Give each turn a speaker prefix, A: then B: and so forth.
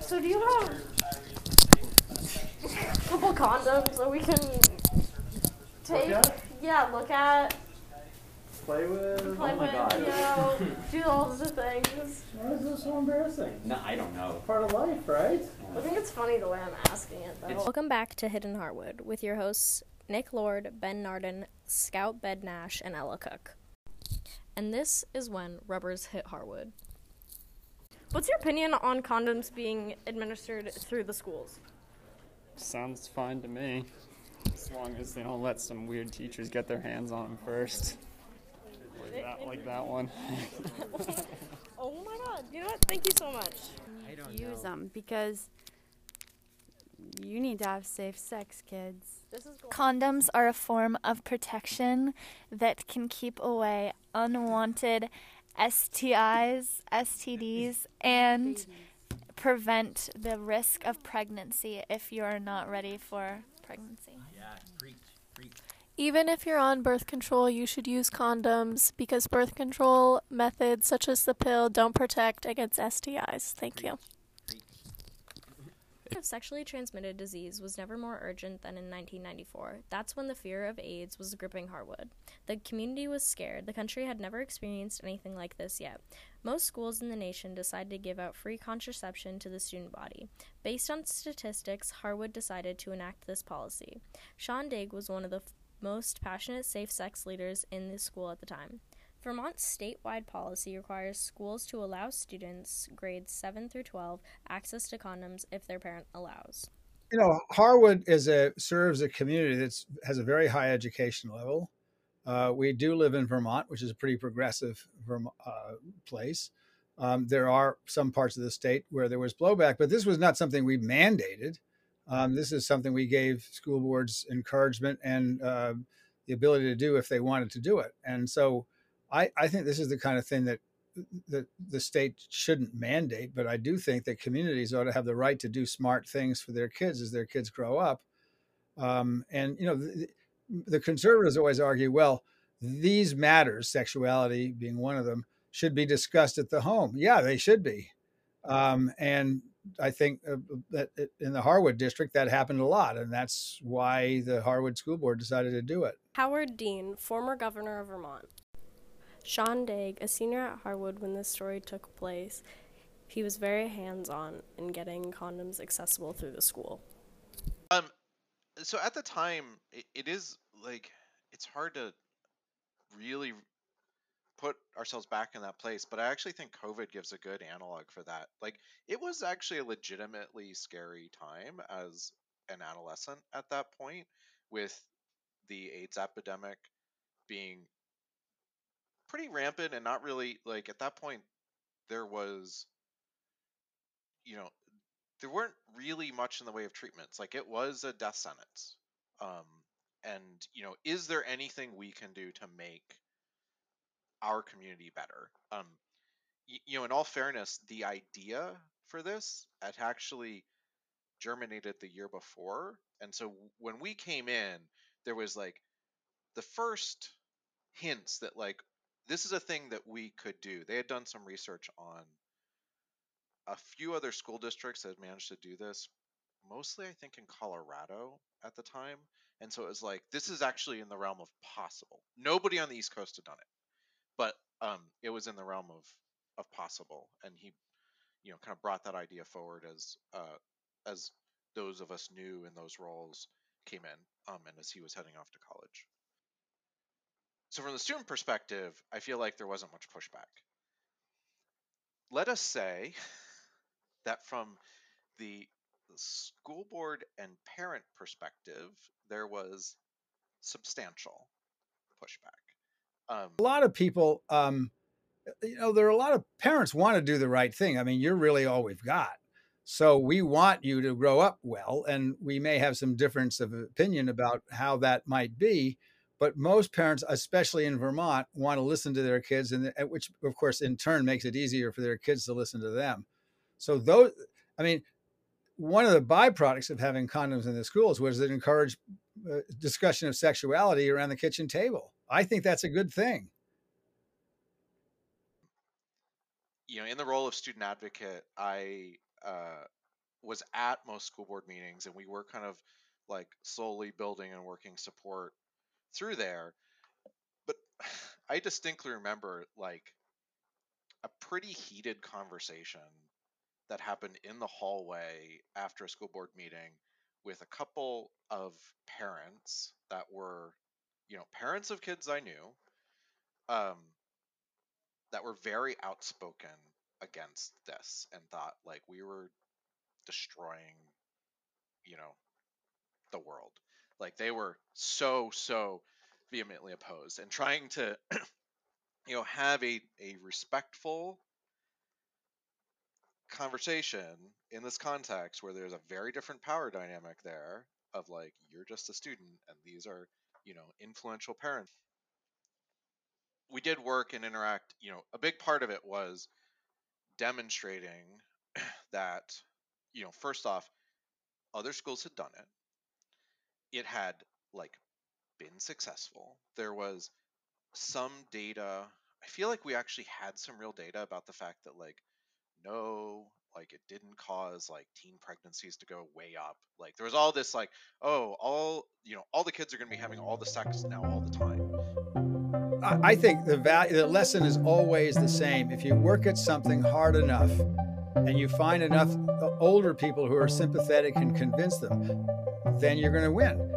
A: So do you have a couple condoms that we can take?
B: at?
A: Yeah, look at,
B: Play with.
A: play oh
C: my
A: with,
C: God.
A: you know, do all the things.
B: Why is this so embarrassing?
C: No, I don't know.
B: Part of life, right?
A: I think it's funny the way I'm asking it though. Welcome back to Hidden Harwood with your hosts Nick Lord, Ben Narden, Scout Bed Nash, and Ella Cook. And this is when rubbers hit Harwood. What's your opinion on condoms being administered through the schools?
D: Sounds fine to me. As long as they don't let some weird teachers get their hands on them first. Like that, like that one.
A: Oh my god, you know what? Thank you so much.
E: use them because you need to have safe sex, kids.
F: Condoms are a form of protection that can keep away unwanted STIs, STDs, and prevent the risk of pregnancy if you're not ready for pregnancy. Yeah, preach, preach.
G: Even if you're on birth control, you should use condoms because birth control methods such as the pill don't protect against STIs. Thank you.
A: Of sexually transmitted disease was never more urgent than in 1994. That's when the fear of AIDS was gripping Harwood. The community was scared. The country had never experienced anything like this yet. Most schools in the nation decided to give out free contraception to the student body. Based on statistics, Harwood decided to enact this policy. Sean Digg was one of the f- most passionate safe sex leaders in the school at the time. Vermont's statewide policy requires schools to allow students grades 7 through 12 access to condoms if their parent allows.
H: you know, Harwood is a serves a community that has a very high education level. Uh, we do live in Vermont, which is a pretty progressive Verm- uh, place. Um, there are some parts of the state where there was blowback, but this was not something we mandated. Um, this is something we gave school boards encouragement and uh, the ability to do if they wanted to do it. And so, I, I think this is the kind of thing that the, the state shouldn't mandate, but I do think that communities ought to have the right to do smart things for their kids as their kids grow up. Um, and you know, the, the conservatives always argue, well, these matters, sexuality being one of them, should be discussed at the home. Yeah, they should be. Um, and I think uh, that in the Harwood district that happened a lot, and that's why the Harwood School Board decided to do it.
A: Howard Dean, former governor of Vermont. Sean Dagg, a senior at Harwood when this story took place, he was very hands on in getting condoms accessible through the school.
I: Um, so at the time, it, it is like it's hard to really put ourselves back in that place, but I actually think COVID gives a good analog for that. Like it was actually a legitimately scary time as an adolescent at that point with the AIDS epidemic being pretty rampant and not really like at that point there was you know there weren't really much in the way of treatments like it was a death sentence um and you know is there anything we can do to make our community better? Um y- you know in all fairness the idea for this had actually germinated the year before and so when we came in there was like the first hints that like this is a thing that we could do. They had done some research on a few other school districts that managed to do this mostly i think in colorado at the time and so it was like this is actually in the realm of possible. Nobody on the east coast had done it but um it was in the realm of of possible and he you know kind of brought that idea forward as uh as those of us new in those roles came in um and as he was heading off to college so from the student perspective i feel like there wasn't much pushback. Let us say that from the school board and parent perspective there was substantial pushback. Um
H: a lot of people um you know there are a lot of parents want to do the right thing. I mean you're really all we've got. So we want you to grow up well and we may have some difference of opinion about how that might be but most parents especially in vermont want to listen to their kids and which of course in turn makes it easier for their kids to listen to them. So those i mean one of the byproducts of having condoms in the schools was it encouraged uh, discussion of sexuality around the kitchen table. I think that's a good thing.
I: You know in the role of student advocate i uh was at most school board meetings and we were kind of like slowly building and working support through there but i distinctly remember like a pretty heated conversation that happened in the hallway after a school board meeting with a couple of parents that were you know parents of kids i knew um that were very outspoken against this and thought like we were destroying you know the world like they were so so vehemently opposed and trying to you know have a a respectful conversation in this context where there's a very different power dynamic there of like you're just a student and these are you know influential parents. We did work and interact you know a big part of it was demonstrating that you know first off other schools had done it it had like been successful. There was some data i feel like we actually had some real data about the fact that like no like it didn't cause like teen pregnancies to go way up. Like there was all this like oh all you know all the kids are going to be having all the sex now all the time.
H: I think the value, the lesson is always the same. If you work at something hard enough, and you find enough uh, older people who are sympathetic and convince them, then you're going to win.